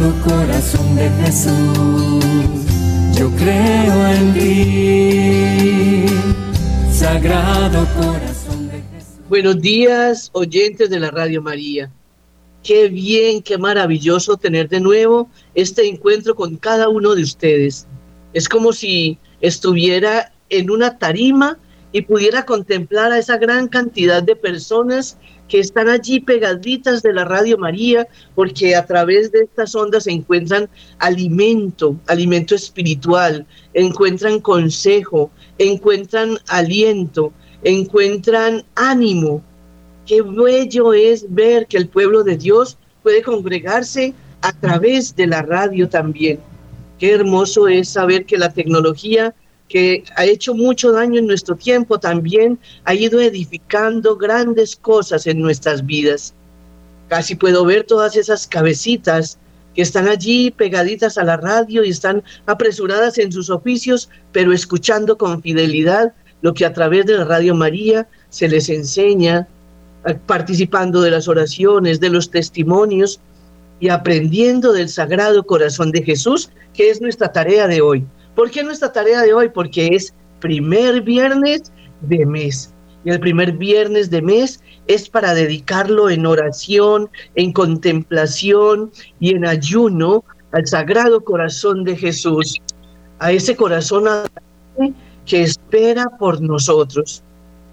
Sagrado corazón de Jesús, yo creo en ti. Sagrado corazón de Jesús. Buenos días, oyentes de la Radio María. Qué bien, qué maravilloso tener de nuevo este encuentro con cada uno de ustedes. Es como si estuviera en una tarima y pudiera contemplar a esa gran cantidad de personas que están allí pegaditas de la Radio María, porque a través de estas ondas se encuentran alimento, alimento espiritual, encuentran consejo, encuentran aliento, encuentran ánimo. Qué bello es ver que el pueblo de Dios puede congregarse a través de la radio también. Qué hermoso es saber que la tecnología que ha hecho mucho daño en nuestro tiempo, también ha ido edificando grandes cosas en nuestras vidas. Casi puedo ver todas esas cabecitas que están allí pegaditas a la radio y están apresuradas en sus oficios, pero escuchando con fidelidad lo que a través de la Radio María se les enseña, eh, participando de las oraciones, de los testimonios y aprendiendo del Sagrado Corazón de Jesús, que es nuestra tarea de hoy. ¿Por qué nuestra tarea de hoy? Porque es primer viernes de mes. Y el primer viernes de mes es para dedicarlo en oración, en contemplación y en ayuno al Sagrado Corazón de Jesús, a ese corazón que espera por nosotros,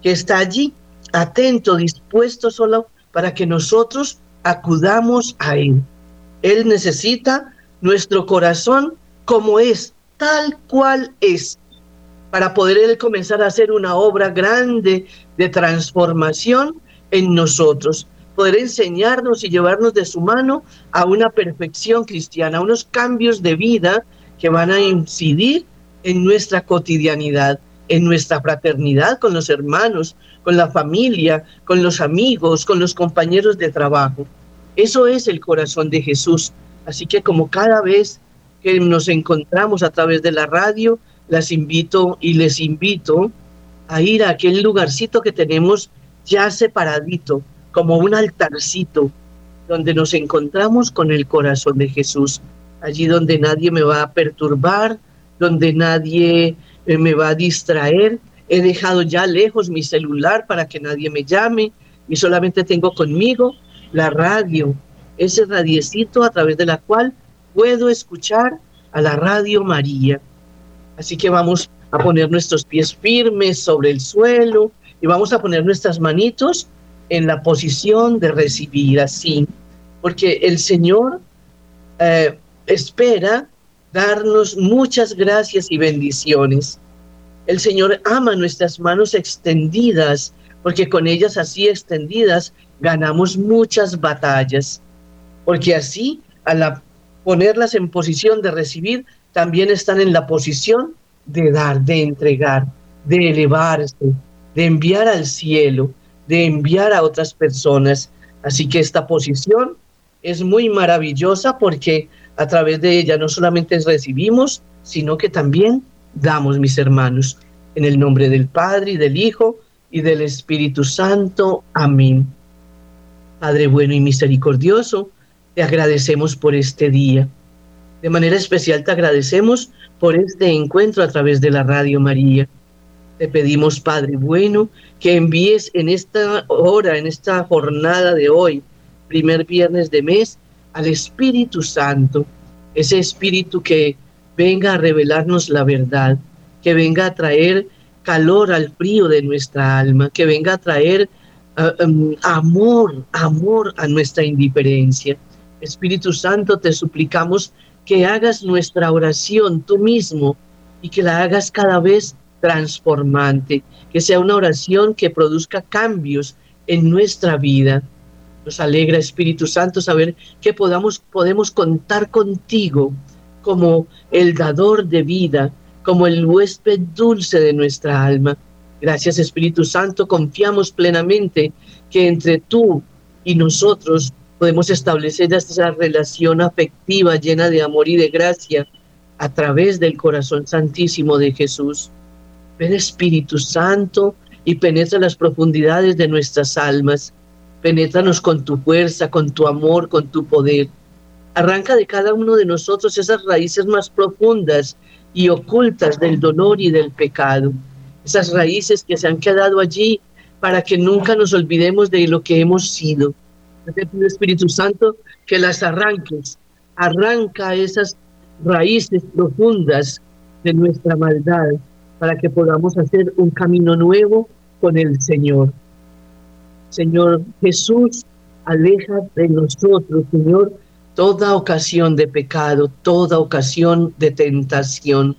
que está allí atento, dispuesto solo para que nosotros acudamos a Él. Él necesita nuestro corazón como es, tal cual es, para poder Él comenzar a hacer una obra grande de transformación en nosotros, poder enseñarnos y llevarnos de su mano a una perfección cristiana, a unos cambios de vida que van a incidir en nuestra cotidianidad, en nuestra fraternidad con los hermanos, con la familia, con los amigos, con los compañeros de trabajo. Eso es el corazón de Jesús. Así que como cada vez que nos encontramos a través de la radio, las invito y les invito a ir a aquel lugarcito que tenemos ya separadito, como un altarcito, donde nos encontramos con el corazón de Jesús, allí donde nadie me va a perturbar, donde nadie eh, me va a distraer. He dejado ya lejos mi celular para que nadie me llame y solamente tengo conmigo la radio, ese radiecito a través de la cual puedo escuchar a la Radio María. Así que vamos a poner nuestros pies firmes sobre el suelo y vamos a poner nuestras manitos en la posición de recibir así, porque el Señor eh, espera darnos muchas gracias y bendiciones. El Señor ama nuestras manos extendidas, porque con ellas así extendidas ganamos muchas batallas, porque así a la ponerlas en posición de recibir, también están en la posición de dar, de entregar, de elevarse, de enviar al cielo, de enviar a otras personas. Así que esta posición es muy maravillosa porque a través de ella no solamente recibimos, sino que también damos, mis hermanos, en el nombre del Padre y del Hijo y del Espíritu Santo. Amén. Padre bueno y misericordioso, te agradecemos por este día. De manera especial te agradecemos por este encuentro a través de la Radio María. Te pedimos, Padre bueno, que envíes en esta hora, en esta jornada de hoy, primer viernes de mes, al Espíritu Santo, ese Espíritu que venga a revelarnos la verdad, que venga a traer calor al frío de nuestra alma, que venga a traer ah, um, amor, amor a nuestra indiferencia Espíritu Santo, te suplicamos que hagas nuestra oración tú mismo y que la hagas cada vez transformante, que sea una oración que produzca cambios en nuestra vida. Nos alegra, Espíritu Santo, saber que podamos, podemos contar contigo como el dador de vida, como el huésped dulce de nuestra alma. Gracias, Espíritu Santo, confiamos plenamente que entre tú y nosotros podemos establecer esa relación afectiva llena de amor y de gracia a través del corazón santísimo de Jesús. Ven Espíritu Santo y penetra las profundidades de nuestras almas. Penétranos con tu fuerza, con tu amor, con tu poder. Arranca de cada uno de nosotros esas raíces más profundas y ocultas del dolor y del pecado. Esas raíces que se han quedado allí para que nunca nos olvidemos de lo que hemos sido. Espíritu Santo, que las arranques. Arranca esas raíces profundas de nuestra maldad para que podamos hacer un camino nuevo con el Señor. Señor Jesús, aleja de nosotros, Señor, toda ocasión de pecado, toda ocasión de tentación.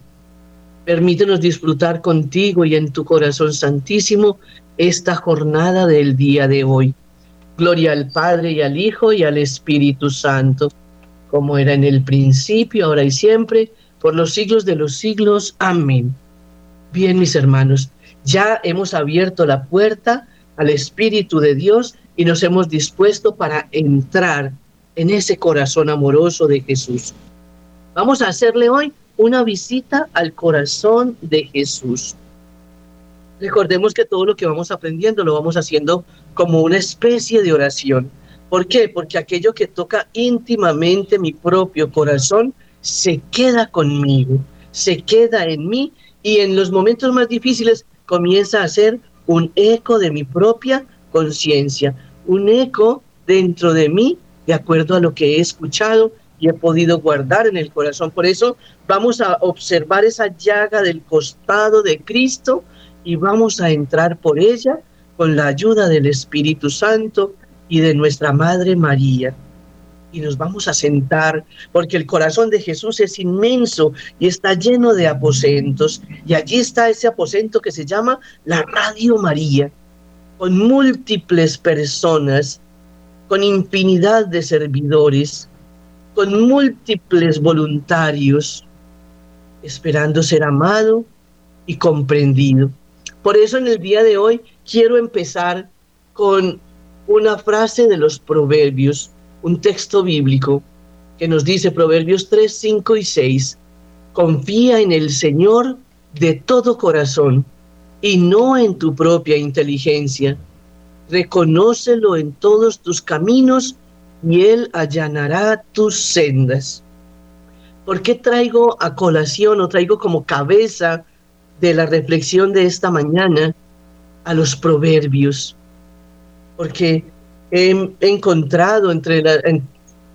Permítenos disfrutar contigo y en tu corazón santísimo esta jornada del día de hoy. Gloria al Padre y al Hijo y al Espíritu Santo, como era en el principio, ahora y siempre, por los siglos de los siglos. Amén. Bien, mis hermanos, ya hemos abierto la puerta al Espíritu de Dios y nos hemos dispuesto para entrar en ese corazón amoroso de Jesús. Vamos a hacerle hoy una visita al corazón de Jesús. Recordemos que todo lo que vamos aprendiendo lo vamos haciendo como una especie de oración. ¿Por qué? Porque aquello que toca íntimamente mi propio corazón se queda conmigo, se queda en mí y en los momentos más difíciles comienza a ser un eco de mi propia conciencia, un eco dentro de mí de acuerdo a lo que he escuchado y he podido guardar en el corazón. Por eso vamos a observar esa llaga del costado de Cristo y vamos a entrar por ella con la ayuda del Espíritu Santo y de nuestra Madre María y nos vamos a sentar porque el corazón de Jesús es inmenso y está lleno de aposentos. Y allí está ese aposento que se llama la Radio María, con múltiples personas, con infinidad de servidores, con múltiples voluntarios, esperando ser amado y comprendido. Por eso en el día de hoy quiero empezar con una frase de los proverbios un texto bíblico que nos dice Proverbios 3, 5 y 6, confía en el Señor de todo corazón y no en tu propia inteligencia. Reconócelo en todos tus caminos y Él allanará tus sendas. ¿Por qué traigo a colación o traigo como cabeza de la reflexión de esta mañana a los proverbios? Porque he, encontrado entre,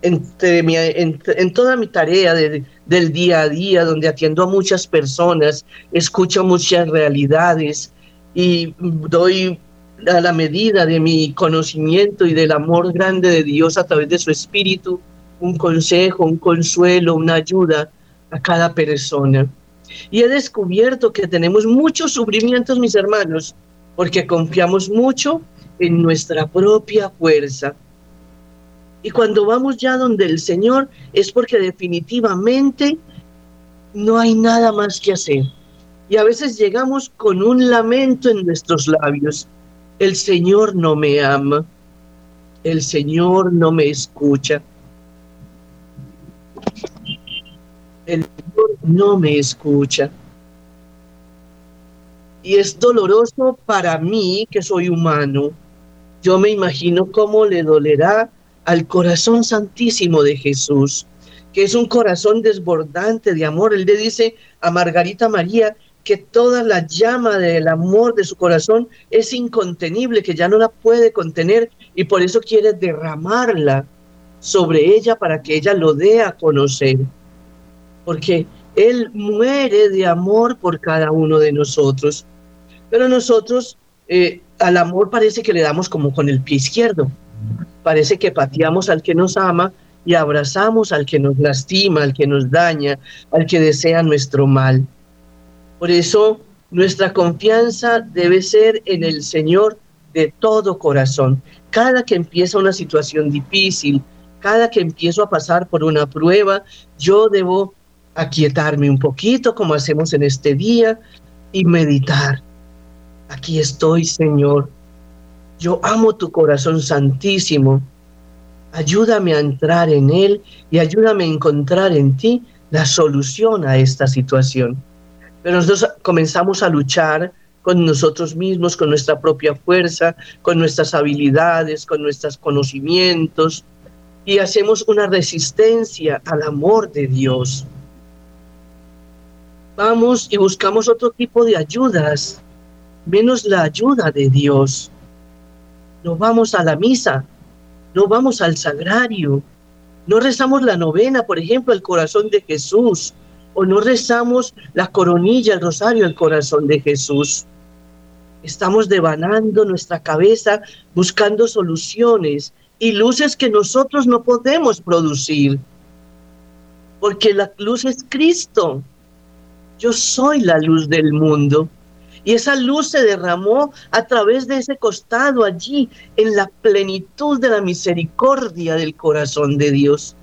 entre mi, en, toda mi tarea del día a día, donde atiendo a muchas personas, escucho muchas realidades y doy a la medida de mi conocimiento y del amor grande de Dios a través de su espíritu, un consejo, un consuelo, una ayuda a cada persona. Y he descubierto que tenemos muchos sufrimientos, mis hermanos, porque confiamos mucho en nuestra propia fuerza. Y cuando vamos ya donde el Señor es porque definitivamente no hay nada más que hacer. Y a veces llegamos con un lamento en nuestros labios. El Señor no me ama. El Señor no me escucha. No me escucha. Y es doloroso para mí, que soy humano, yo me imagino cómo le dolerá al corazón santísimo de Jesús, que es un corazón desbordante de amor. Él le dice a Margarita María que toda la llama del amor de su corazón es incontenible, que ya no la puede contener y por eso quiere derramarla sobre ella para que ella lo dé a conocer. Porque Él muere de amor por cada uno de nosotros. Pero nosotros eh, al amor parece que le damos como con el pie izquierdo. Parece que pateamos al que nos ama y abrazamos al que nos lastima, al que nos daña, al que desea nuestro mal. Por eso nuestra confianza debe ser en el Señor de todo corazón. Cada que empieza una situación difícil, cada que empiezo a pasar por una prueba, yo debo aquietarme un poquito como hacemos en este día y meditar Aquí estoy, Señor. Yo amo tu corazón santísimo. Ayúdame a entrar en él y ayúdame a encontrar en ti la solución a esta situación. Pero nosotros comenzamos a luchar con nosotros mismos, con nuestra propia fuerza, con nuestras habilidades, con nuestros conocimientos. y hacemos una resistencia al amor de Dios. Vamos y buscamos otro tipo de ayudas, menos la ayuda de Dios. No vamos a la misa, no vamos al sagrario, no rezamos la novena, por ejemplo, el corazón de Jesús, o no rezamos la coronilla, el rosario, el corazón de Jesús. Estamos devanando nuestra cabeza buscando soluciones y luces que nosotros no podemos producir. Porque la luz es Cristo. Yo soy la luz del mundo. Y esa luz se derramó a través de ese costado allí, en la plenitud de la misericordia del corazón de Dios.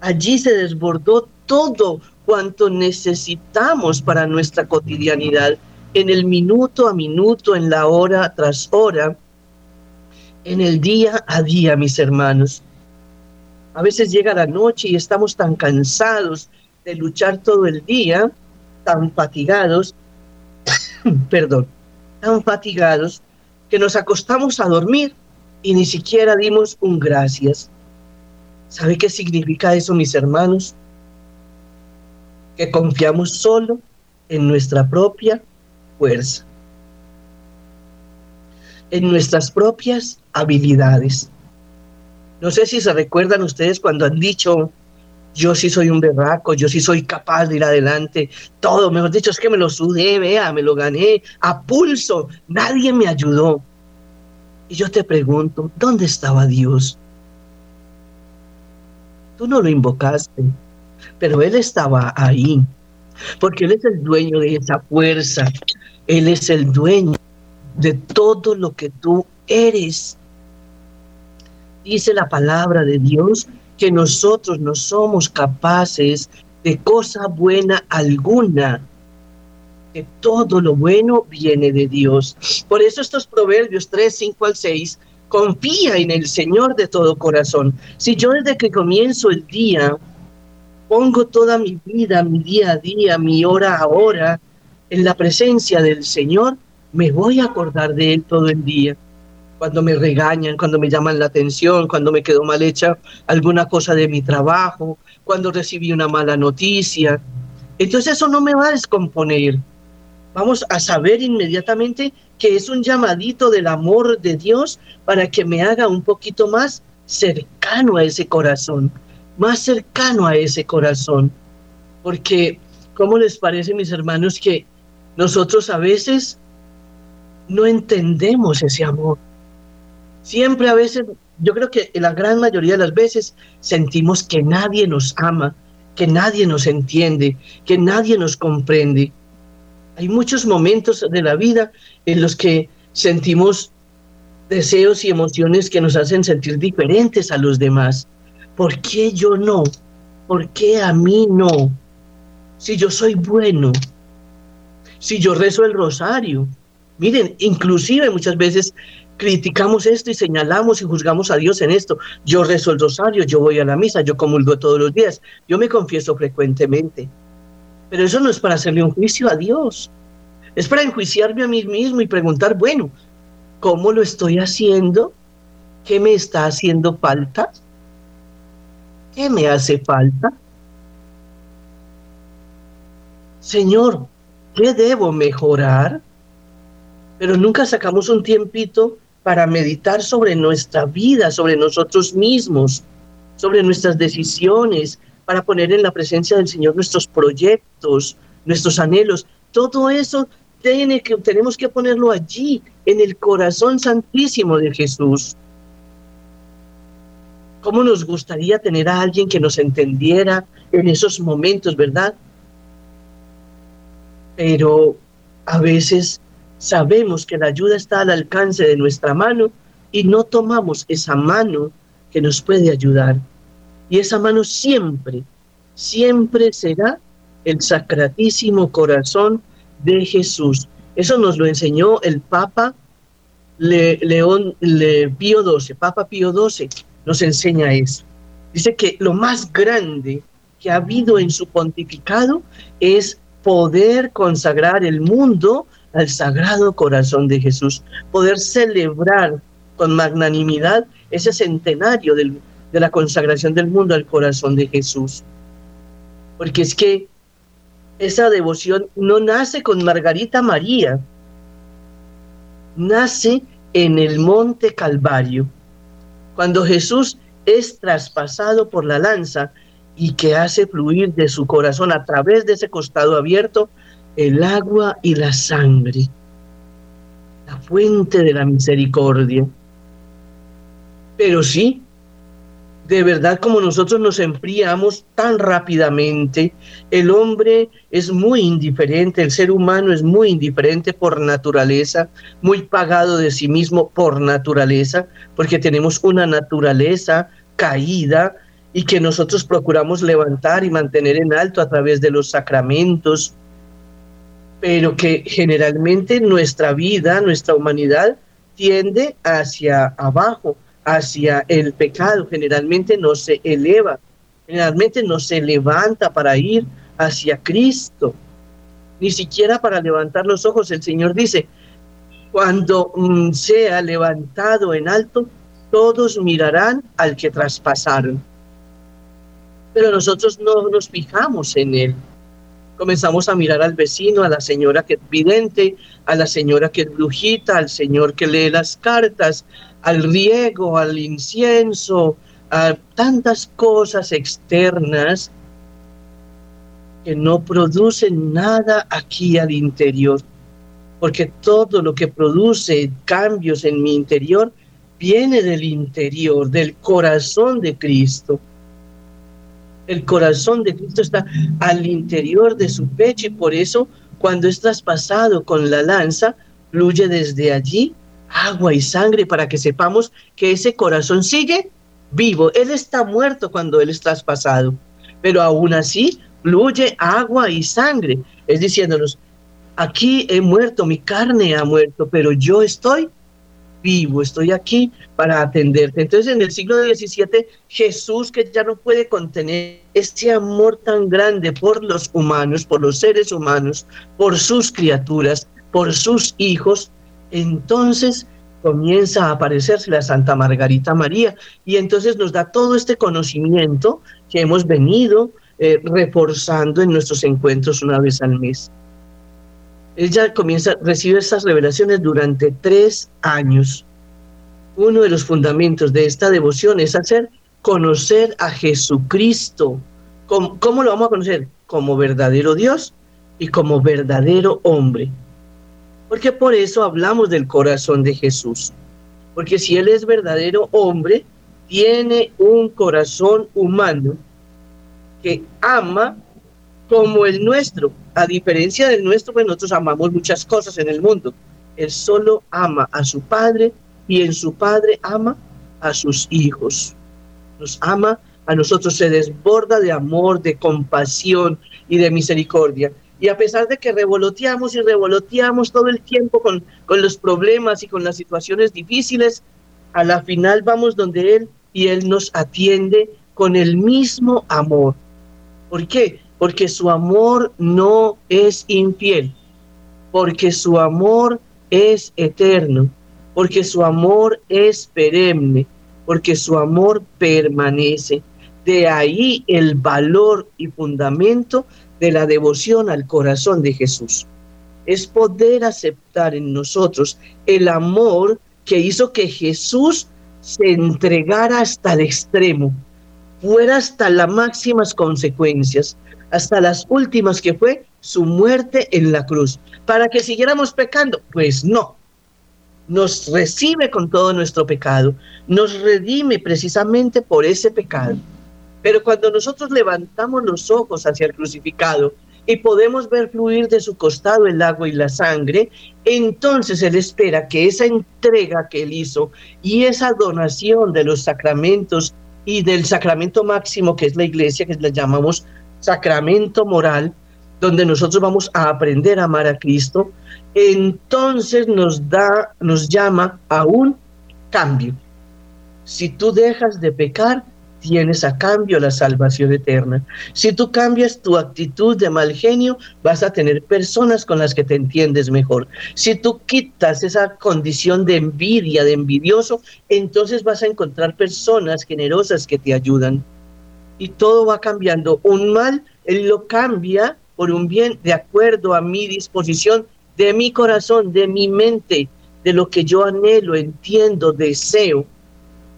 Allí se desbordó todo cuanto necesitamos para nuestra cotidianidad, en el minuto a minuto, en la hora tras hora, en el día a día, mis hermanos. A veces llega la noche y estamos tan cansados de luchar todo el día, tan fatigados, perdón, tan fatigados que nos acostamos a dormir y ni siquiera dimos un gracias. ¿Sabe qué significa eso, mis hermanos? Que confiamos solo en nuestra propia fuerza, en nuestras propias habilidades. No sé si se recuerdan ustedes cuando han dicho, yo sí soy un berraco, yo sí soy capaz de ir adelante, todo, mejor dicho, es que me lo sudé, vea, me lo gané a pulso, nadie me ayudó. Y yo te pregunto, ¿dónde estaba Dios? Tú no lo invocaste, pero Él estaba ahí, porque Él es el dueño de esa fuerza, Él es el dueño de todo lo que tú eres. Dice la palabra de Dios que nosotros no somos capaces de cosa buena alguna, que todo lo bueno viene de Dios. Por eso estos proverbios 3, 5 al 6, confía en el Señor de todo corazón. Si yo desde que comienzo el día pongo toda mi vida, mi día a día, mi hora a hora en la presencia del Señor, me voy a acordar de Él todo el día cuando me regañan, cuando me llaman la atención, cuando me quedó mal hecha alguna cosa de mi trabajo, cuando recibí una mala noticia. Entonces eso no me va a descomponer. Vamos a saber inmediatamente que es un llamadito del amor de Dios para que me haga un poquito más cercano a ese corazón, más cercano a ese corazón. Porque, ¿cómo les parece, mis hermanos, que nosotros a veces no entendemos ese amor? Siempre a veces, yo creo que la gran mayoría de las veces sentimos que nadie nos ama, que nadie nos entiende, que nadie nos comprende. Hay muchos momentos de la vida en los que sentimos deseos y emociones que nos hacen sentir diferentes a los demás. ¿Por qué yo no? ¿Por qué a mí no? Si yo soy bueno, si yo rezo el rosario. Miren, inclusive muchas veces criticamos esto y señalamos y juzgamos a Dios en esto. Yo rezo el rosario, yo voy a la misa, yo comulgo todos los días, yo me confieso frecuentemente. Pero eso no es para hacerle un juicio a Dios. Es para enjuiciarme a mí mismo y preguntar, bueno, ¿cómo lo estoy haciendo? ¿Qué me está haciendo falta? ¿Qué me hace falta? Señor, ¿qué debo mejorar? Pero nunca sacamos un tiempito para meditar sobre nuestra vida, sobre nosotros mismos, sobre nuestras decisiones, para poner en la presencia del Señor nuestros proyectos, nuestros anhelos. Todo eso tiene que, tenemos que ponerlo allí, en el corazón santísimo de Jesús. ¿Cómo nos gustaría tener a alguien que nos entendiera en esos momentos, verdad? Pero a veces Sabemos que la ayuda está al alcance de nuestra mano y no tomamos esa mano que nos puede ayudar. Y esa mano siempre, siempre será el sacratísimo corazón de Jesús. Eso nos lo enseñó el Papa León Le, Pío XII, Papa Pío XII nos enseña eso. Dice que lo más grande que ha habido en su pontificado es poder consagrar el mundo al Sagrado Corazón de Jesús, poder celebrar con magnanimidad ese centenario de la consagración del mundo al corazón de Jesús. Porque es que esa devoción no nace con Margarita María, nace en el monte Calvario, cuando Jesús es traspasado por la lanza y que hace fluir de su corazón a través de ese costado abierto el agua y la sangre, la fuente de la misericordia. Pero sí, de verdad como nosotros nos enfriamos tan rápidamente, el hombre es muy indiferente, el ser humano es muy indiferente por naturaleza, muy pagado de sí mismo por naturaleza, porque tenemos una naturaleza caída y que nosotros procuramos levantar y mantener en alto a través de los sacramentos, pero que generalmente nuestra vida, nuestra humanidad tiende hacia abajo hacia el pecado, generalmente no se eleva, generalmente no se levanta para ir hacia Cristo, ni siquiera para levantar los ojos. El Señor dice, cuando mm, sea levantado en alto, todos mirarán al que traspasaron. Pero nosotros no nos fijamos en él. Comenzamos a mirar al vecino, a la señora que es vidente, a la señora que es brujita, al señor que lee las cartas, al riego, al incienso, a tantas cosas externas que no producen nada aquí al interior, porque todo lo que produce cambios en mi interior viene del interior, del corazón de Cristo. El corazón de Cristo está al interior de su pecho y por eso cuando es traspasado con la lanza, fluye desde allí agua y sangre para que sepamos que ese corazón sigue vivo. Él está muerto cuando Él es traspasado, pero aún así fluye agua y sangre. Es diciéndonos, aquí he muerto, mi carne ha muerto, pero yo estoy vivo, estoy aquí para atenderte. Entonces en el siglo XVII Jesús que ya no puede contener este amor tan grande por los humanos, por los seres humanos, por sus criaturas, por sus hijos, entonces comienza a aparecerse la Santa Margarita María y entonces nos da todo este conocimiento que hemos venido eh, reforzando en nuestros encuentros una vez al mes. Ella comienza, recibe estas revelaciones durante tres años. Uno de los fundamentos de esta devoción es hacer conocer a Jesucristo. ¿Cómo lo vamos a conocer? Como verdadero Dios y como verdadero hombre. Porque por eso hablamos del corazón de Jesús. Porque si Él es verdadero hombre, tiene un corazón humano que ama como el nuestro. A diferencia del nuestro, pues nosotros amamos muchas cosas en el mundo. Él solo ama a su Padre y en su Padre ama a sus hijos. Nos ama a nosotros, se desborda de amor, de compasión y de misericordia. Y a pesar de que revoloteamos y revoloteamos todo el tiempo con, con los problemas y con las situaciones difíciles, a la final vamos donde Él y Él nos atiende con el mismo amor. ¿Por qué? Porque su amor no es infiel, porque su amor es eterno, porque su amor es perenne, porque su amor permanece. De ahí el valor y fundamento de la devoción al corazón de Jesús. Es poder aceptar en nosotros el amor que hizo que Jesús se entregara hasta el extremo, fuera hasta las máximas consecuencias, hasta las últimas que fue su muerte en la cruz, para que siguiéramos pecando. Pues no, nos recibe con todo nuestro pecado, nos redime precisamente por ese pecado. Pero cuando nosotros levantamos los ojos hacia el crucificado y podemos ver fluir de su costado el agua y la sangre, entonces Él espera que esa entrega que Él hizo y esa donación de los sacramentos y del sacramento máximo que es la iglesia, que le llamamos sacramento moral, donde nosotros vamos a aprender a amar a Cristo, entonces nos da, nos llama a un cambio. Si tú dejas de pecar, obtienes a cambio la salvación eterna. Si tú cambias tu actitud de mal genio, vas a tener personas con las que te entiendes mejor. Si tú quitas esa condición de envidia, de envidioso, entonces vas a encontrar personas generosas que te ayudan. Y todo va cambiando. Un mal, Él lo cambia por un bien de acuerdo a mi disposición, de mi corazón, de mi mente, de lo que yo anhelo, entiendo, deseo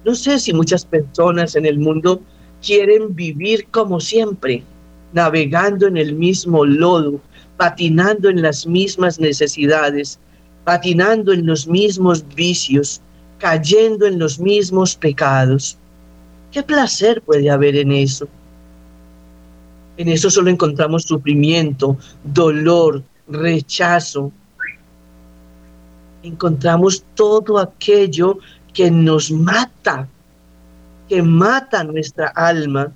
no sé si muchas personas en el mundo quieren vivir como siempre, navegando en el mismo lodo, patinando en las mismas necesidades, patinando en los mismos vicios, cayendo en los mismos pecados. ¿Qué placer puede haber en eso? En eso solo encontramos sufrimiento, dolor, rechazo. Encontramos todo aquello que nos mata, que mata nuestra alma,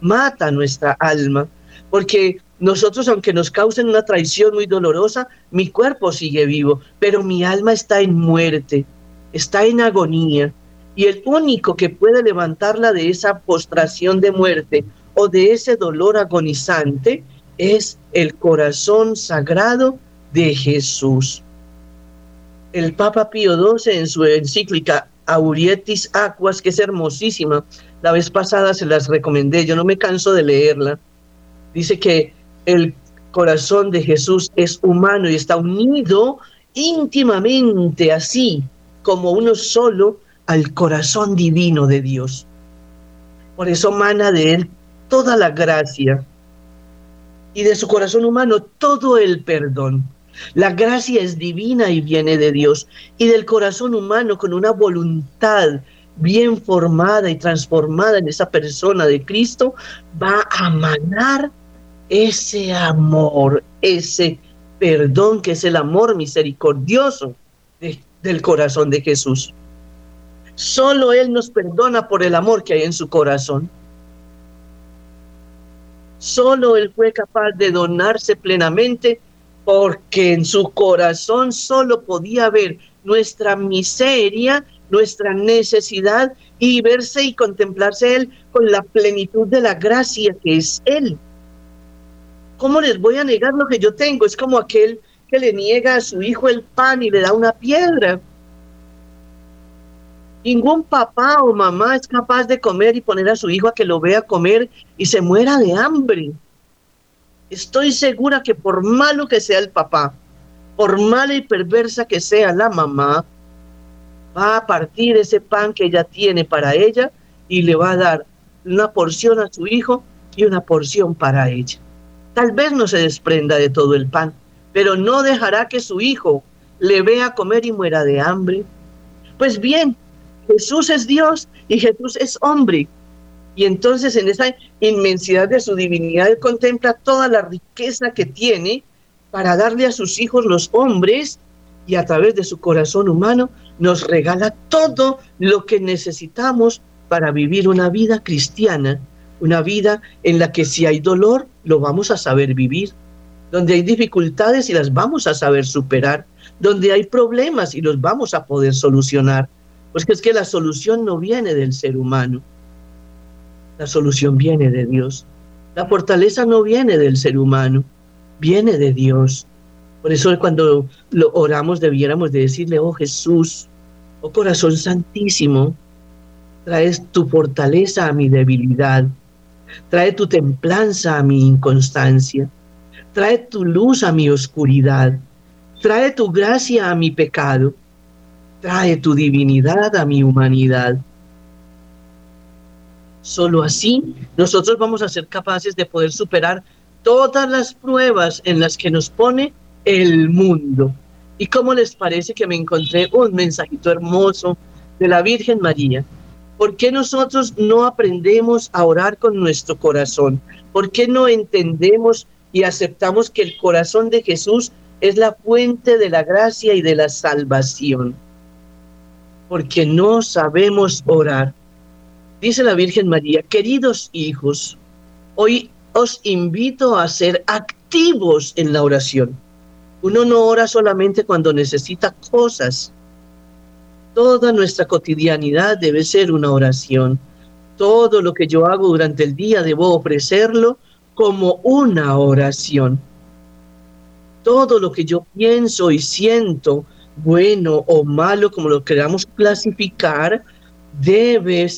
mata nuestra alma, porque nosotros, aunque nos causen una traición muy dolorosa, mi cuerpo sigue vivo, pero mi alma está en muerte, está en agonía, y el único que puede levantarla de esa postración de muerte o de ese dolor agonizante es el corazón sagrado de Jesús. El Papa Pío XII en su encíclica Aurietis Aquas, que es hermosísima. La vez pasada se las recomendé, yo no me canso de leerla. Dice que el corazón de Jesús es humano y está unido íntimamente así como uno solo al corazón divino de Dios. Por eso mana de él toda la gracia y de su corazón humano todo el perdón. La gracia es divina y viene de Dios y del corazón humano con una voluntad bien formada y transformada en esa persona de Cristo, va a manar ese amor, ese perdón que es el amor misericordioso del corazón de Jesús. Solo Él nos perdona por el amor que hay en su corazón. Solo Él fue capaz de donarse plenamente porque en su corazón solo podía ver nuestra miseria, nuestra necesidad y verse y contemplarse Él con la plenitud de la gracia que es Él. ¿Cómo les voy a negar lo que yo tengo? Es como aquel que le niega a su hijo el pan y le da una piedra. Ningún papá o mamá es capaz de comer y poner a su hijo a que lo vea comer y se muera de hambre. Estoy segura que por malo que sea el papá, por mala y perversa que sea la mamá, va a partir ese pan que ella tiene para ella y le va a dar una porción a su hijo y una porción para ella. Tal vez no se desprenda de todo el pan, pero no dejará que su hijo le vea comer y muera de hambre. Pues bien, Jesús es Dios y Jesús es hombre. Y entonces en esa inmensidad de su divinidad él contempla toda la riqueza que tiene para darle a sus hijos los hombres y a través de su corazón humano nos regala todo lo que necesitamos para vivir una vida cristiana, una vida en la que si hay dolor lo vamos a saber vivir, donde hay dificultades y las vamos a saber superar, donde hay problemas y los vamos a poder solucionar, pues es que la solución no viene del ser humano, la solución viene de Dios. La fortaleza no viene del ser humano, viene de Dios. Por eso cuando lo oramos debiéramos de decirle, oh Jesús, oh corazón santísimo, traes tu fortaleza a mi debilidad, trae tu templanza a mi inconstancia, trae tu luz a mi oscuridad, trae tu gracia a mi pecado, trae tu divinidad a mi humanidad. Solo así nosotros vamos a ser capaces de poder superar todas las pruebas en las que nos pone el mundo. ¿Y cómo les parece que me encontré un mensajito hermoso de la Virgen María? ¿Por qué nosotros no aprendemos a orar con nuestro corazón? ¿Por qué no entendemos y aceptamos que el corazón de Jesús es la fuente de la gracia y de la salvación? Porque no sabemos orar. Dice la Virgen María, queridos hijos, hoy os invito a ser activos en la oración. Uno no ora solamente cuando necesita cosas. Toda nuestra cotidianidad debe ser una oración. Todo lo que yo hago durante el día debo ofrecerlo como una oración. Todo lo que yo pienso y siento, bueno o malo, como lo queramos clasificar, debe,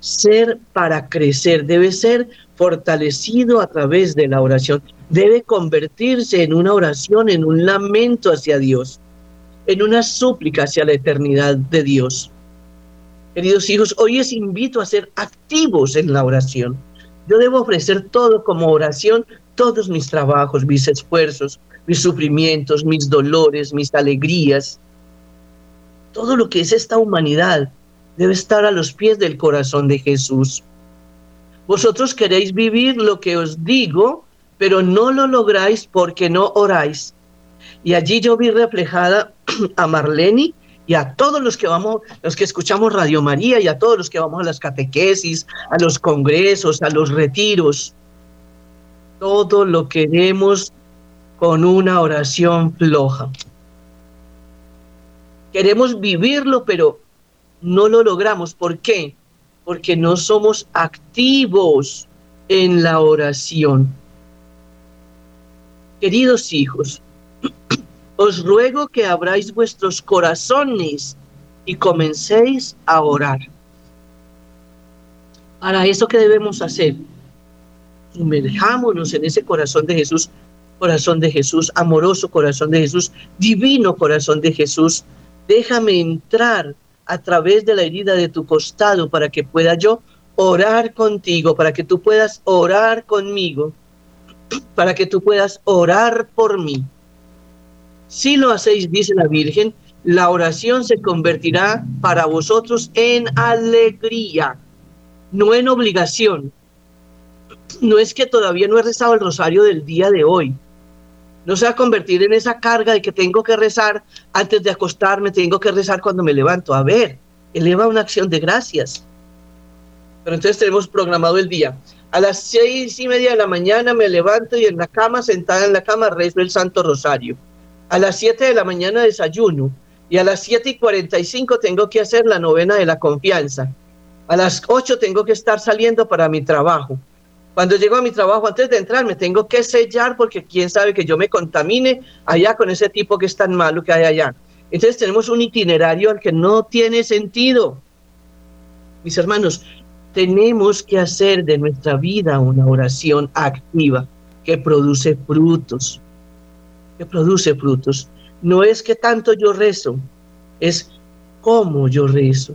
ser para crecer, debe ser fortalecido a través de la oración, debe convertirse en una oración, en un lamento hacia Dios, en una súplica hacia la eternidad de Dios. Queridos hijos, hoy les invito a ser activos en la oración. Yo debo ofrecer todo como oración, todos mis trabajos, mis esfuerzos, mis sufrimientos, mis dolores, mis alegrías, todo lo que es esta humanidad debe estar a los pies del corazón de Jesús. Vosotros queréis vivir lo que os digo, pero no lo lográis porque no oráis. Y allí yo vi reflejada a Marlene y a todos los que vamos, los que escuchamos Radio María y a todos los que vamos a las catequesis, a los congresos, a los retiros. Todo lo queremos con una oración floja. Queremos vivirlo, pero no lo logramos. ¿Por qué? Porque no somos activos en la oración. Queridos hijos, os ruego que abráis vuestros corazones y comencéis a orar. Para eso, ¿qué debemos hacer? Sumerjámonos en ese corazón de Jesús, corazón de Jesús, amoroso corazón de Jesús, divino corazón de Jesús. Déjame entrar a través de la herida de tu costado para que pueda yo orar contigo, para que tú puedas orar conmigo, para que tú puedas orar por mí. Si lo hacéis, dice la Virgen, la oración se convertirá para vosotros en alegría, no en obligación. No es que todavía no he rezado el rosario del día de hoy, no se va a convertir en esa carga de que tengo que rezar antes de acostarme, tengo que rezar cuando me levanto. A ver, eleva una acción de gracias. Pero entonces tenemos programado el día. A las seis y media de la mañana me levanto y en la cama, sentada en la cama, rezo el Santo Rosario. A las siete de la mañana desayuno. Y a las siete y cuarenta y cinco tengo que hacer la novena de la confianza. A las ocho tengo que estar saliendo para mi trabajo. Cuando llego a mi trabajo, antes de entrar, me tengo que sellar porque quién sabe que yo me contamine allá con ese tipo que es tan malo que hay allá. Entonces tenemos un itinerario al que no tiene sentido. Mis hermanos, tenemos que hacer de nuestra vida una oración activa que produce frutos, que produce frutos. No es que tanto yo rezo, es cómo yo rezo.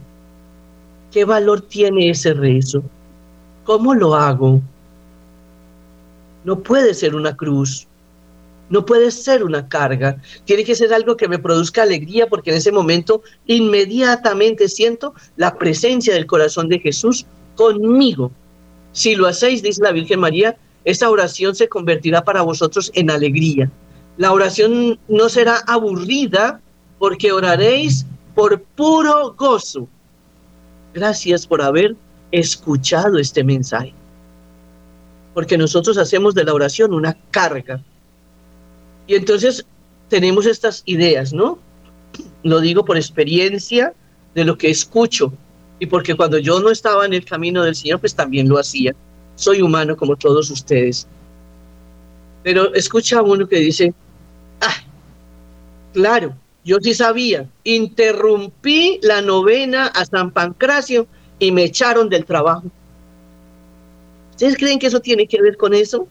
¿Qué valor tiene ese rezo? ¿Cómo lo hago? No puede ser una cruz, no puede ser una carga, tiene que ser algo que me produzca alegría porque en ese momento inmediatamente siento la presencia del corazón de Jesús conmigo. Si lo hacéis, dice la Virgen María, esa oración se convertirá para vosotros en alegría. La oración no será aburrida porque oraréis por puro gozo. Gracias por haber escuchado este mensaje porque nosotros hacemos de la oración una carga. Y entonces tenemos estas ideas, ¿no? Lo digo por experiencia de lo que escucho y porque cuando yo no estaba en el camino del Señor, pues también lo hacía. Soy humano como todos ustedes. Pero escucha uno que dice, ah, claro, yo sí sabía, interrumpí la novena a San Pancracio y me echaron del trabajo. ¿Ustedes creen que eso tiene que ver con eso?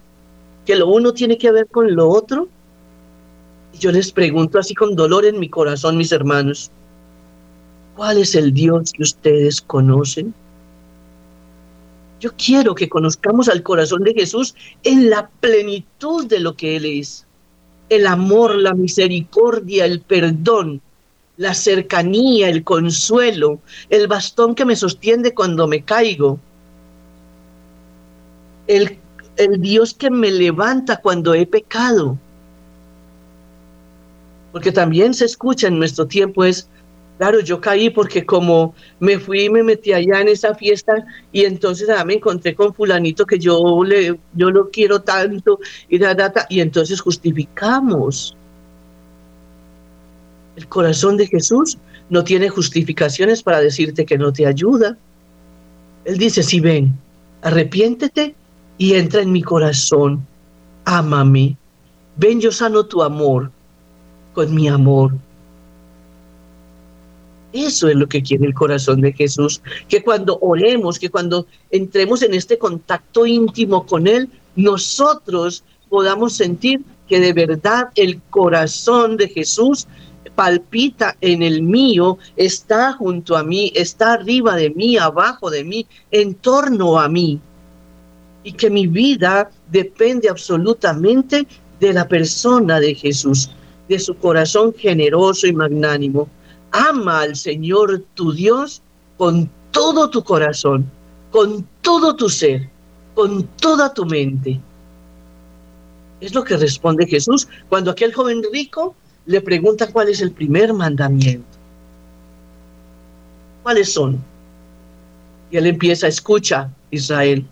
¿Que lo uno tiene que ver con lo otro? Y yo les pregunto así con dolor en mi corazón, mis hermanos, ¿cuál es el Dios que ustedes conocen? Yo quiero que conozcamos al corazón de Jesús en la plenitud de lo que Él es. El amor, la misericordia, el perdón, la cercanía, el consuelo, el bastón que me sostiene cuando me caigo, el, Dios que me levanta cuando he pecado. Porque también se escucha en nuestro tiempo es, claro, yo caí porque como me fui y me metí allá en esa fiesta y entonces ah, me encontré con fulanito que yo, le, yo lo quiero tanto y, da, y entonces justificamos. El corazón de Jesús no tiene justificaciones para decirte que no te ayuda. Él dice, si ven, arrepiéntete y entra en mi corazón, ámame, ven yo sano tu amor con mi amor. Eso es lo que quiere el corazón de Jesús, que cuando oremos, que cuando entremos en este contacto íntimo con Él, nosotros podamos sentir que de verdad el corazón de Jesús palpita en el mío, está junto a mí, está arriba de mí, abajo de mí, en torno a mí. Y que mi vida depende absolutamente de la persona de Jesús, de su corazón generoso y magnánimo. Ama al Señor tu Dios con todo tu corazón, con todo tu ser, con toda tu mente. Es lo que responde Jesús cuando aquel joven rico le pregunta cuál es el primer mandamiento. ¿Cuáles son? Y él empieza, escucha, Israel.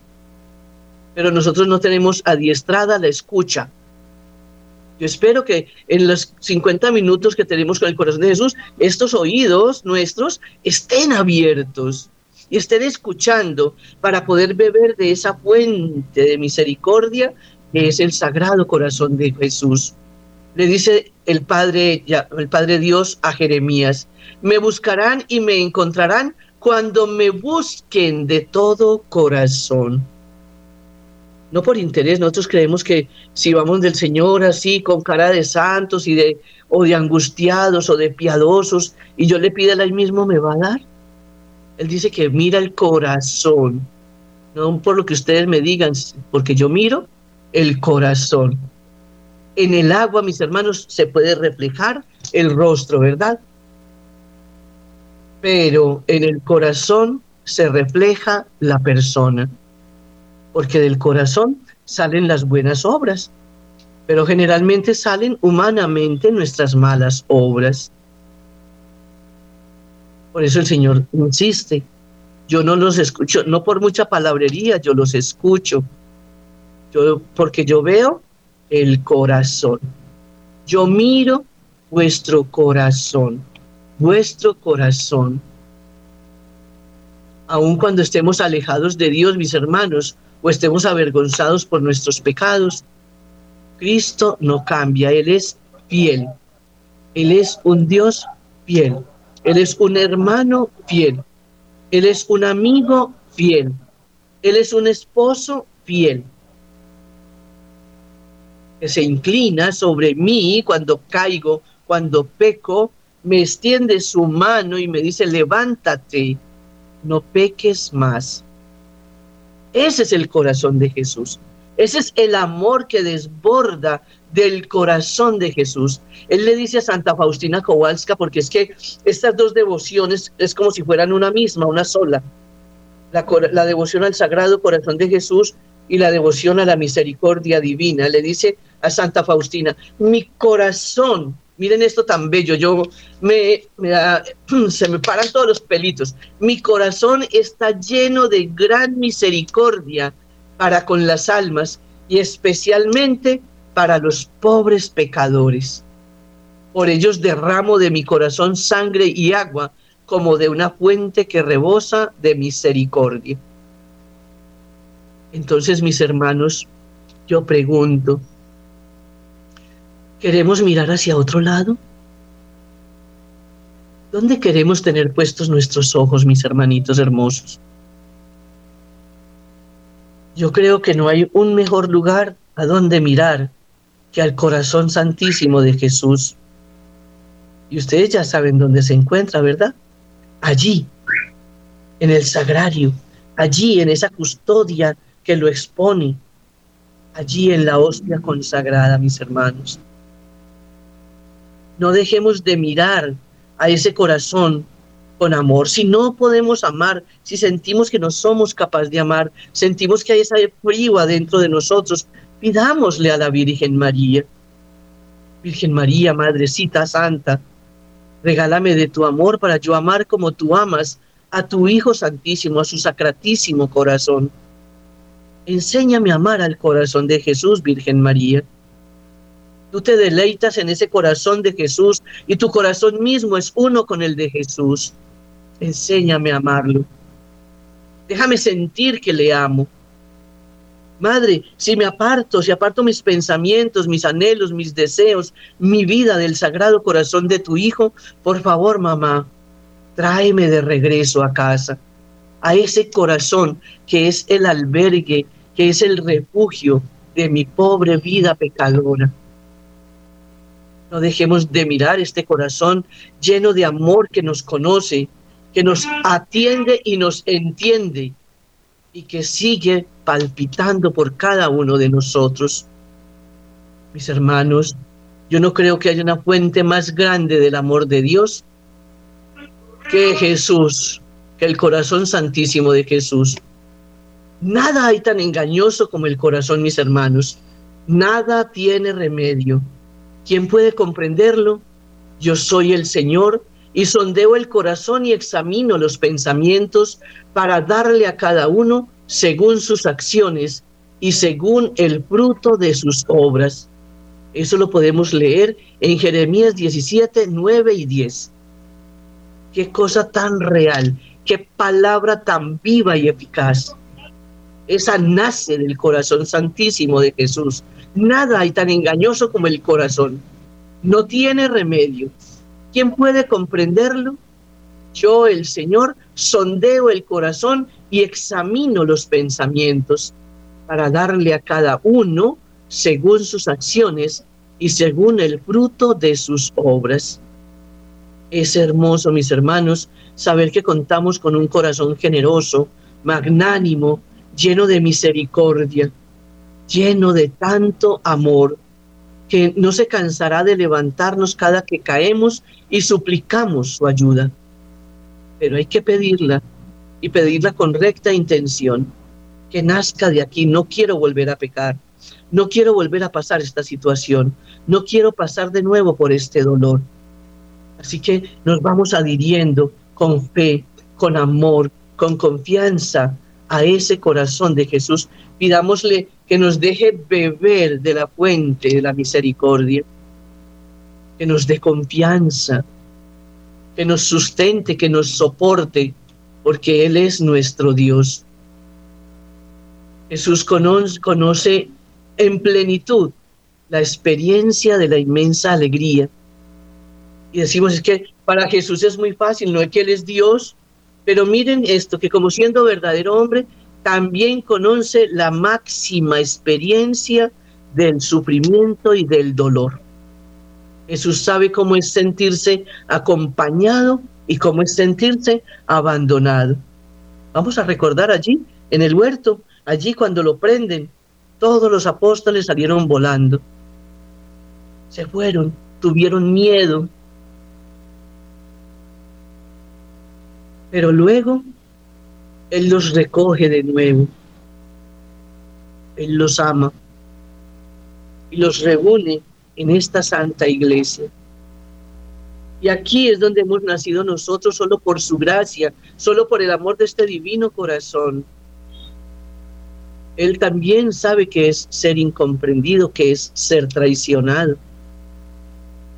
Pero nosotros no tenemos adiestrada la escucha. Yo espero que en los 50 minutos que tenemos con el corazón de Jesús, estos oídos nuestros estén abiertos y estén escuchando para poder beber de esa fuente de misericordia que es el sagrado corazón de Jesús. Le dice el Padre, el Padre Dios a Jeremías, me buscarán y me encontrarán cuando me busquen de todo corazón. No por interés, nosotros creemos que si vamos del Señor así con cara de santos y de o de angustiados o de piadosos y yo le pido al mismo me va a dar. Él dice que mira el corazón, no por lo que ustedes me digan, porque yo miro el corazón. En el agua, mis hermanos, se puede reflejar el rostro, ¿verdad? Pero en el corazón se refleja la persona, porque del corazón salen las buenas obras, pero generalmente salen humanamente nuestras malas obras. Por eso el Señor insiste, yo no los escucho, no por mucha palabrería, yo los escucho yo, porque yo veo el corazón. Yo miro vuestro corazón, vuestro corazón. Aun cuando estemos alejados de Dios, mis hermanos, o estemos avergonzados por nuestros pecados, Cristo no cambia, Él es fiel. Él es un Dios fiel. Él es un hermano fiel. Él es un amigo fiel. Él es un esposo fiel que se inclina sobre mí cuando caigo, cuando peco, me extiende su mano y me dice, levántate, no peques más. Ese es el corazón de Jesús. Ese es el amor que desborda del corazón de Jesús. Él le dice a Santa Faustina Kowalska, porque es que estas dos devociones es como si fueran una misma, una sola. La, la devoción al Sagrado Corazón de Jesús y la devoción a la misericordia divina. Le dice a Santa Faustina, mi corazón, miren esto tan bello, yo me, se me paran todos los pelitos, mi corazón está lleno de gran misericordia para con las almas y especialmente para los pobres pecadores. Por ellos derramo de mi corazón sangre y agua como de una fuente que rebosa de misericordia. Entonces, mis hermanos, yo pregunto, ¿queremos mirar hacia otro lado? ¿Dónde queremos tener puestos nuestros ojos, mis hermanitos hermosos? Yo creo que no hay un mejor lugar a donde mirar que al corazón santísimo de Jesús. Y ustedes ya saben dónde se encuentra, ¿verdad? Allí, en el sagrario, allí en esa custodia que lo expone allí en la hostia consagrada, mis hermanos. No dejemos de mirar a ese corazón con amor. Si no podemos amar, si sentimos que no somos capaces de amar, sentimos que hay esa frío adentro de nosotros, pidámosle a la Virgen María. Virgen María, Madrecita Santa, regálame de tu amor para yo amar como tú amas a tu Hijo Santísimo, a su sacratísimo corazón. Enséñame a amar al corazón de Jesús, Virgen María. Tú te deleitas en ese corazón de Jesús y tu corazón mismo es uno con el de Jesús. Enséñame a amarlo. Déjame sentir que le amo. Madre, si me aparto, si aparto mis pensamientos, mis anhelos, mis deseos, mi vida del sagrado corazón de tu Hijo, por favor, mamá, tráeme de regreso a casa, a ese corazón que es el albergue, que es el refugio de mi pobre vida pecadora. No dejemos de mirar este corazón lleno de amor que nos conoce, que nos atiende y nos entiende y que sigue palpitando por cada uno de nosotros. Mis hermanos, yo no creo que haya una fuente más grande del amor de Dios que Jesús, que el corazón santísimo de Jesús. Nada hay tan engañoso como el corazón, mis hermanos. Nada tiene remedio. ¿Quién puede comprenderlo? Yo soy el Señor y sondeo el corazón y examino los pensamientos para darle a cada uno según sus acciones y según el fruto de sus obras. Eso lo podemos leer en Jeremías 17, 9 y 10. Qué cosa tan real, qué palabra tan viva y eficaz. Esa nace del corazón santísimo de Jesús, Nada hay tan engañoso como el corazón. No tiene remedio. ¿Quién puede comprenderlo? Yo, el Señor, sondeo el corazón y examino los pensamientos para darle a cada uno según sus acciones y según el fruto de sus obras. Es hermoso, mis hermanos, saber que contamos con un corazón generoso, magnánimo, lleno de misericordia lleno de tanto amor, que no se cansará de levantarnos cada que caemos y suplicamos su ayuda. Pero hay que pedirla y pedirla con recta intención, que nazca de aquí. No quiero volver a pecar, no quiero volver a pasar esta situación, no quiero pasar de nuevo por este dolor. Así que nos vamos adhiriendo con fe, con amor, con confianza a ese corazón de Jesús. Pidámosle que nos deje beber de la fuente de la misericordia, que nos dé confianza, que nos sustente, que nos soporte, porque Él es nuestro Dios. Jesús conoce en plenitud la experiencia de la inmensa alegría. Y decimos, es que para Jesús es muy fácil, no es que Él es Dios, pero miren esto, que como siendo verdadero hombre, también conoce la máxima experiencia del sufrimiento y del dolor. Jesús sabe cómo es sentirse acompañado y cómo es sentirse abandonado. Vamos a recordar allí, en el huerto, allí cuando lo prenden, todos los apóstoles salieron volando. Se fueron, tuvieron miedo. Pero luego él los recoge de nuevo. Él los ama y los reúne en esta santa iglesia. Y aquí es donde hemos nacido nosotros solo por su gracia, solo por el amor de este divino corazón. Él también sabe que es ser incomprendido, que es ser traicionado.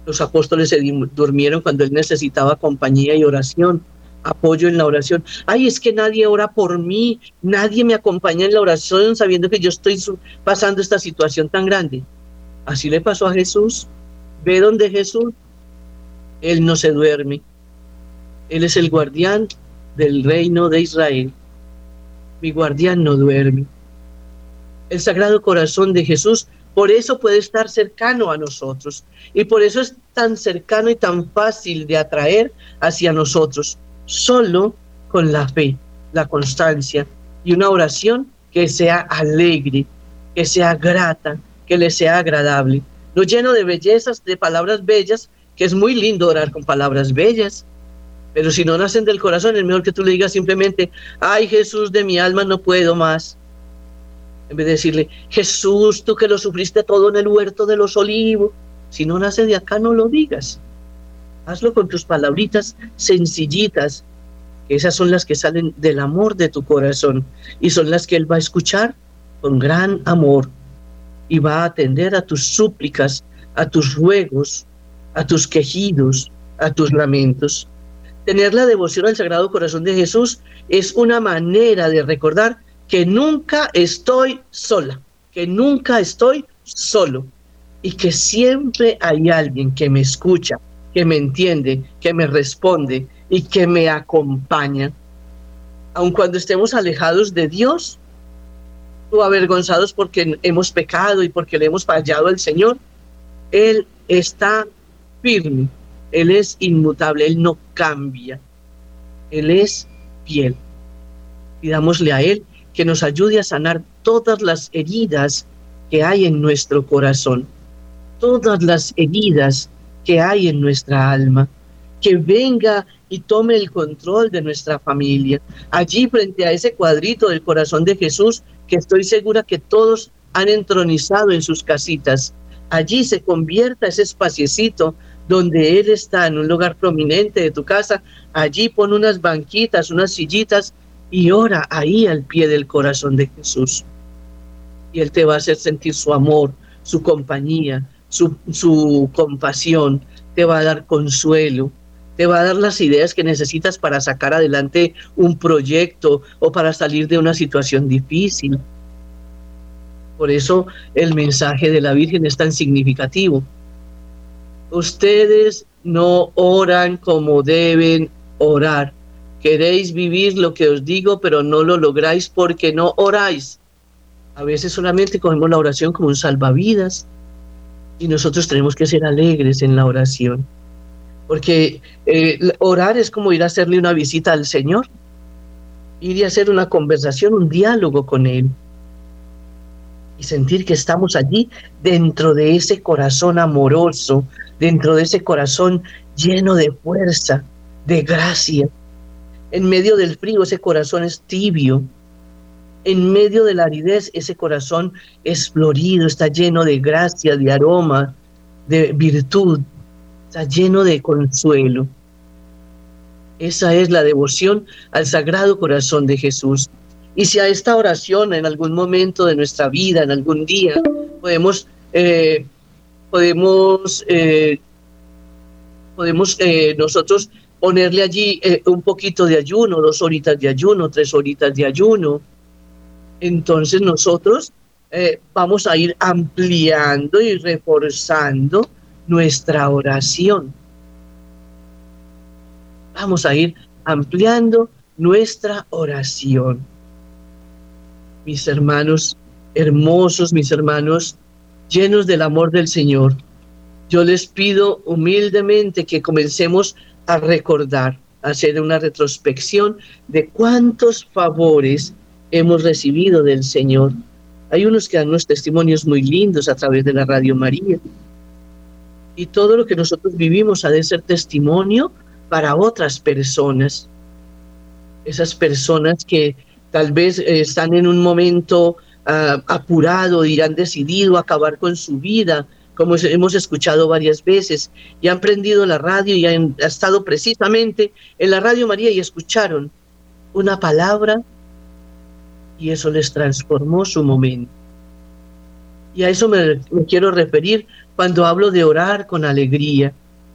Los apóstoles se durmieron cuando él necesitaba compañía y oración apoyo en la oración. Ay, es que nadie ora por mí, nadie me acompaña en la oración sabiendo que yo estoy pasando esta situación tan grande. Así le pasó a Jesús. Ve donde Jesús, Él no se duerme. Él es el guardián del reino de Israel. Mi guardián no duerme. El Sagrado Corazón de Jesús por eso puede estar cercano a nosotros y por eso es tan cercano y tan fácil de atraer hacia nosotros solo con la fe, la constancia y una oración que sea alegre, que sea grata, que le sea agradable. No lleno de bellezas, de palabras bellas, que es muy lindo orar con palabras bellas, pero si no nacen del corazón, es mejor que tú le digas simplemente, ay Jesús de mi alma, no puedo más. En vez de decirle, Jesús, tú que lo sufriste todo en el huerto de los olivos, si no nace de acá, no lo digas. Hazlo con tus palabritas sencillitas, que esas son las que salen del amor de tu corazón y son las que Él va a escuchar con gran amor y va a atender a tus súplicas, a tus ruegos, a tus quejidos, a tus lamentos. Tener la devoción al Sagrado Corazón de Jesús es una manera de recordar que nunca estoy sola, que nunca estoy solo y que siempre hay alguien que me escucha, que me entiende, que me responde y que me acompaña. Aun cuando estemos alejados de Dios o avergonzados porque hemos pecado y porque le hemos fallado al Señor, Él está firme, Él es inmutable, Él no cambia, Él es fiel. Pidámosle a Él que nos ayude a sanar todas las heridas que hay en nuestro corazón, todas las heridas que hay en nuestra alma, que venga y tome el control de nuestra familia. Allí frente a ese cuadrito del corazón de Jesús, que estoy segura que todos han entronizado en sus casitas, allí se convierta ese espaciecito donde Él está en un lugar prominente de tu casa, allí pon unas banquitas, unas sillitas y ora ahí al pie del corazón de Jesús. Y Él te va a hacer sentir su amor, su compañía, su, su compasión, te va a dar consuelo, te va a dar las ideas que necesitas para sacar adelante un proyecto o para salir de una situación difícil. Por eso el mensaje de la Virgen es tan significativo. Ustedes no oran como deben orar. Queréis vivir lo que os digo, pero no lo lográis porque no oráis. A veces solamente cogemos la oración como un salvavidas y nosotros tenemos que ser alegres en la oración. Porque eh, orar es como ir a hacerle una visita al Señor, ir y hacer una conversación, un diálogo con Él. Y sentir que estamos allí dentro de ese corazón amoroso, dentro de ese corazón lleno de fuerza, de gracia, en medio del frío ese corazón es tibio. En medio de la aridez ese corazón es florido, está lleno de gracia, de aroma, de virtud, está lleno de consuelo. Esa es la devoción al Sagrado Corazón de Jesús. Y si a esta oración en algún momento de nuestra vida, en algún día, podemos, eh, podemos, eh, podemos eh, nosotros ponerle allí un poquito de ayuno, dos horitas de ayuno, tres horitas de ayuno. Entonces nosotros eh, vamos a ir ampliando y reforzando nuestra oración. Vamos a ir ampliando nuestra oración. Mis hermanos hermosos, mis hermanos llenos del amor del Señor, yo les pido humildemente que comencemos a recordar, a hacer una retrospección de cuántos favores hemos recibido del Señor. Hay unos que dan unos testimonios muy lindos a través de la Radio María. Y todo lo que nosotros vivimos ha de ser testimonio para otras personas. Esas personas que tal vez eh, están en un momento uh, apurado y han decidido acabar con su vida como hemos escuchado varias veces, y han prendido la radio y han estado precisamente en la Radio María y escucharon una palabra y eso les transformó su momento. Y a eso me, quiero referir cuando hablo de orar con alegría,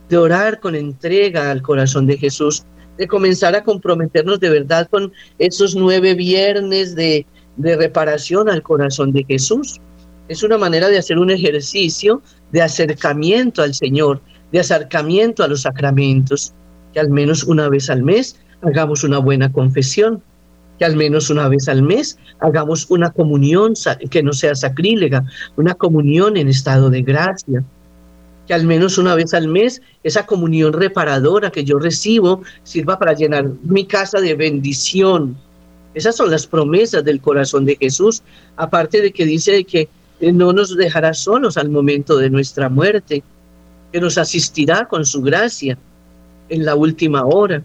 de orar con entrega al corazón de Jesús, de comenzar a comprometernos de verdad con esos nueve viernes de reparación al corazón de Jesús. Es una manera de hacer un ejercicio de acercamiento al Señor, de acercamiento a los sacramentos, que al menos una vez al mes hagamos una buena confesión, que al menos una vez al mes hagamos una comunión que no sea sacrílega, una comunión en estado de gracia, que al menos una vez al mes esa comunión reparadora que yo recibo sirva para llenar mi casa de bendición. Esas son las promesas del corazón de Jesús, aparte de que dice que no nos dejará solos al momento de nuestra muerte, que nos asistirá con su gracia en la última hora.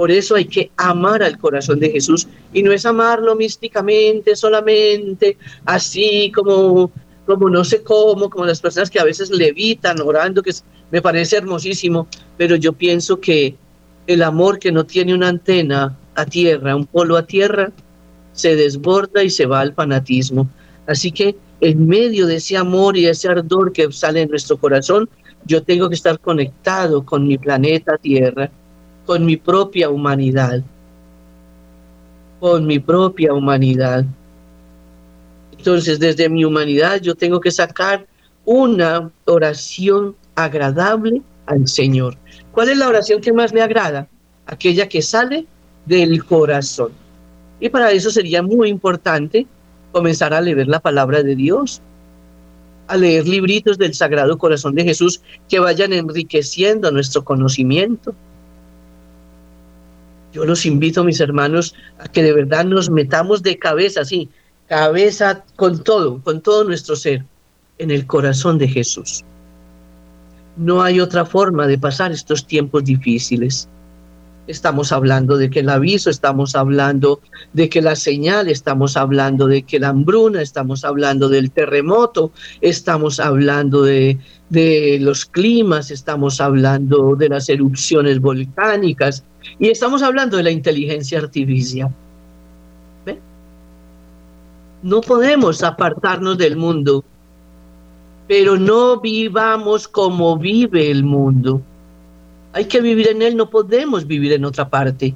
Por eso hay que amar al corazón de Jesús. Y no es amarlo místicamente, solamente así como, como no sé cómo, como las personas que a veces levitan orando, que me parece hermosísimo, pero yo pienso que el amor que no tiene una antena a tierra, un polo a tierra, se desborda y se va al fanatismo. Así que en medio de ese amor y ese ardor que sale en nuestro corazón, yo tengo que estar conectado con mi planeta Tierra, con mi propia humanidad. Con mi propia humanidad. Entonces, desde mi humanidad yo tengo que sacar una oración agradable al Señor. ¿Cuál es la oración que más le agrada? Aquella que sale del corazón. Y para eso sería muy importante comenzar a leer la palabra de Dios, a leer libritos del Sagrado Corazón de Jesús que vayan enriqueciendo nuestro conocimiento. Yo los invito, mis hermanos, a que de verdad nos metamos de cabeza, sí, cabeza con todo, con todo nuestro ser, en el corazón de Jesús. No hay otra forma de pasar estos tiempos difíciles. Estamos hablando de que el aviso, estamos hablando de que la señal, estamos hablando de que la hambruna, estamos hablando del terremoto, estamos hablando de, de los climas, estamos hablando de las erupciones volcánicas y estamos hablando de la inteligencia artificial. No podemos apartarnos del mundo, pero no vivamos como vive el mundo. Hay que vivir en él, no podemos vivir en otra parte.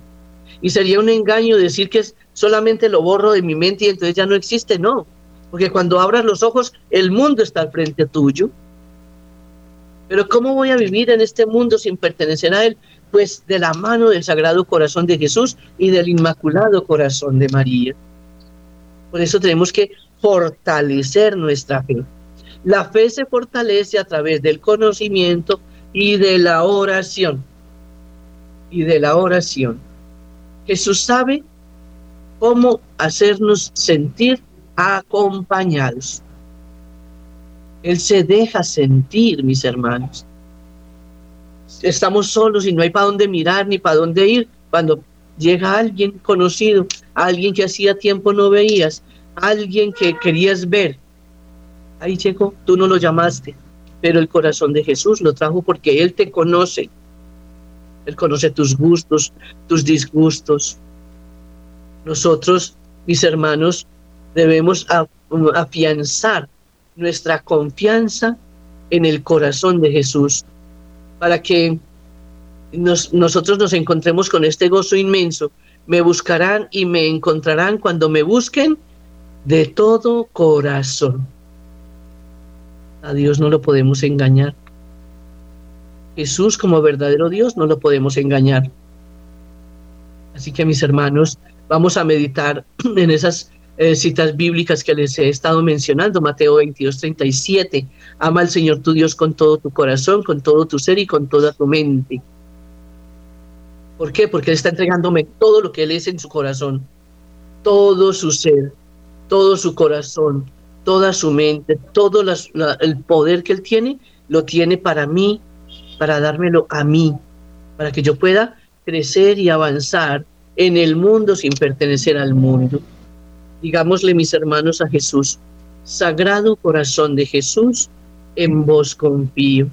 Y sería un engaño decir que solamente lo borro de mi mente y entonces ya no existe, no. Porque cuando abras los ojos, el mundo está al frente tuyo. Pero ¿cómo voy a vivir en este mundo sin pertenecer a él? Pues de la mano del Sagrado Corazón de Jesús y del Inmaculado Corazón de María. Por eso tenemos que fortalecer nuestra fe. La fe se fortalece a través del conocimiento y de la oración. Y de la oración. Jesús sabe cómo hacernos sentir acompañados. Él se deja sentir, mis hermanos. Estamos solos y no hay para dónde mirar ni para dónde ir. Cuando llega alguien conocido, alguien que hacía tiempo no veías, alguien que querías ver, ahí llegó, tú no lo llamaste, pero el corazón de Jesús lo trajo porque Él te conoce. Él conoce tus gustos, tus disgustos. Nosotros, mis hermanos, debemos afianzar nuestra confianza en el corazón de Jesús para que nosotros nos encontremos con este gozo inmenso. Me buscarán y me encontrarán cuando me busquen de todo corazón. A Dios no lo podemos engañar. Jesús como verdadero Dios no lo podemos engañar. Así que mis hermanos, vamos a meditar en esas eh, citas bíblicas que les he estado mencionando, Mateo 22, 37. Ama al Señor tu Dios con todo tu corazón, con todo tu ser y con toda tu mente. ¿Por qué? Porque Él está entregándome todo lo que Él es en su corazón, todo su ser, todo su corazón, toda su mente, todo el poder que Él tiene, lo tiene para mí, para dármelo a mí, para que yo pueda crecer y avanzar en el mundo sin pertenecer al mundo. Digámosle, mis hermanos, a Jesús, Sagrado Corazón de Jesús, en vos confío.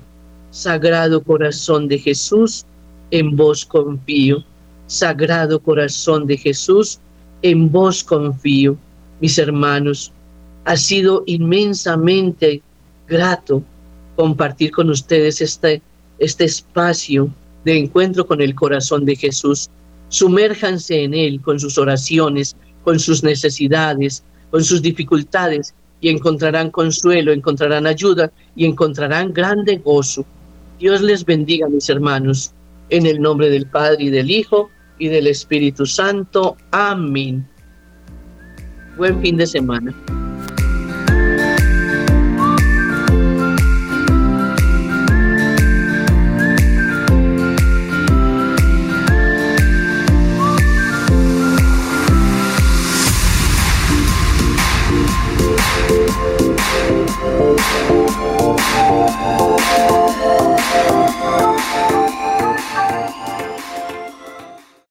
Sagrado Corazón de Jesús, en vos confío. Sagrado Corazón de Jesús, en vos confío. Mis hermanos, ha sido inmensamente grato compartir con ustedes este, este espacio de encuentro con el corazón de Jesús. Sumérjanse en él con sus oraciones, con sus necesidades, con sus dificultades y encontrarán consuelo, encontrarán ayuda y encontrarán grande gozo. Dios les bendiga, mis hermanos, en el nombre del Padre y del Hijo y del Espíritu Santo. Amén. Buen fin de semana.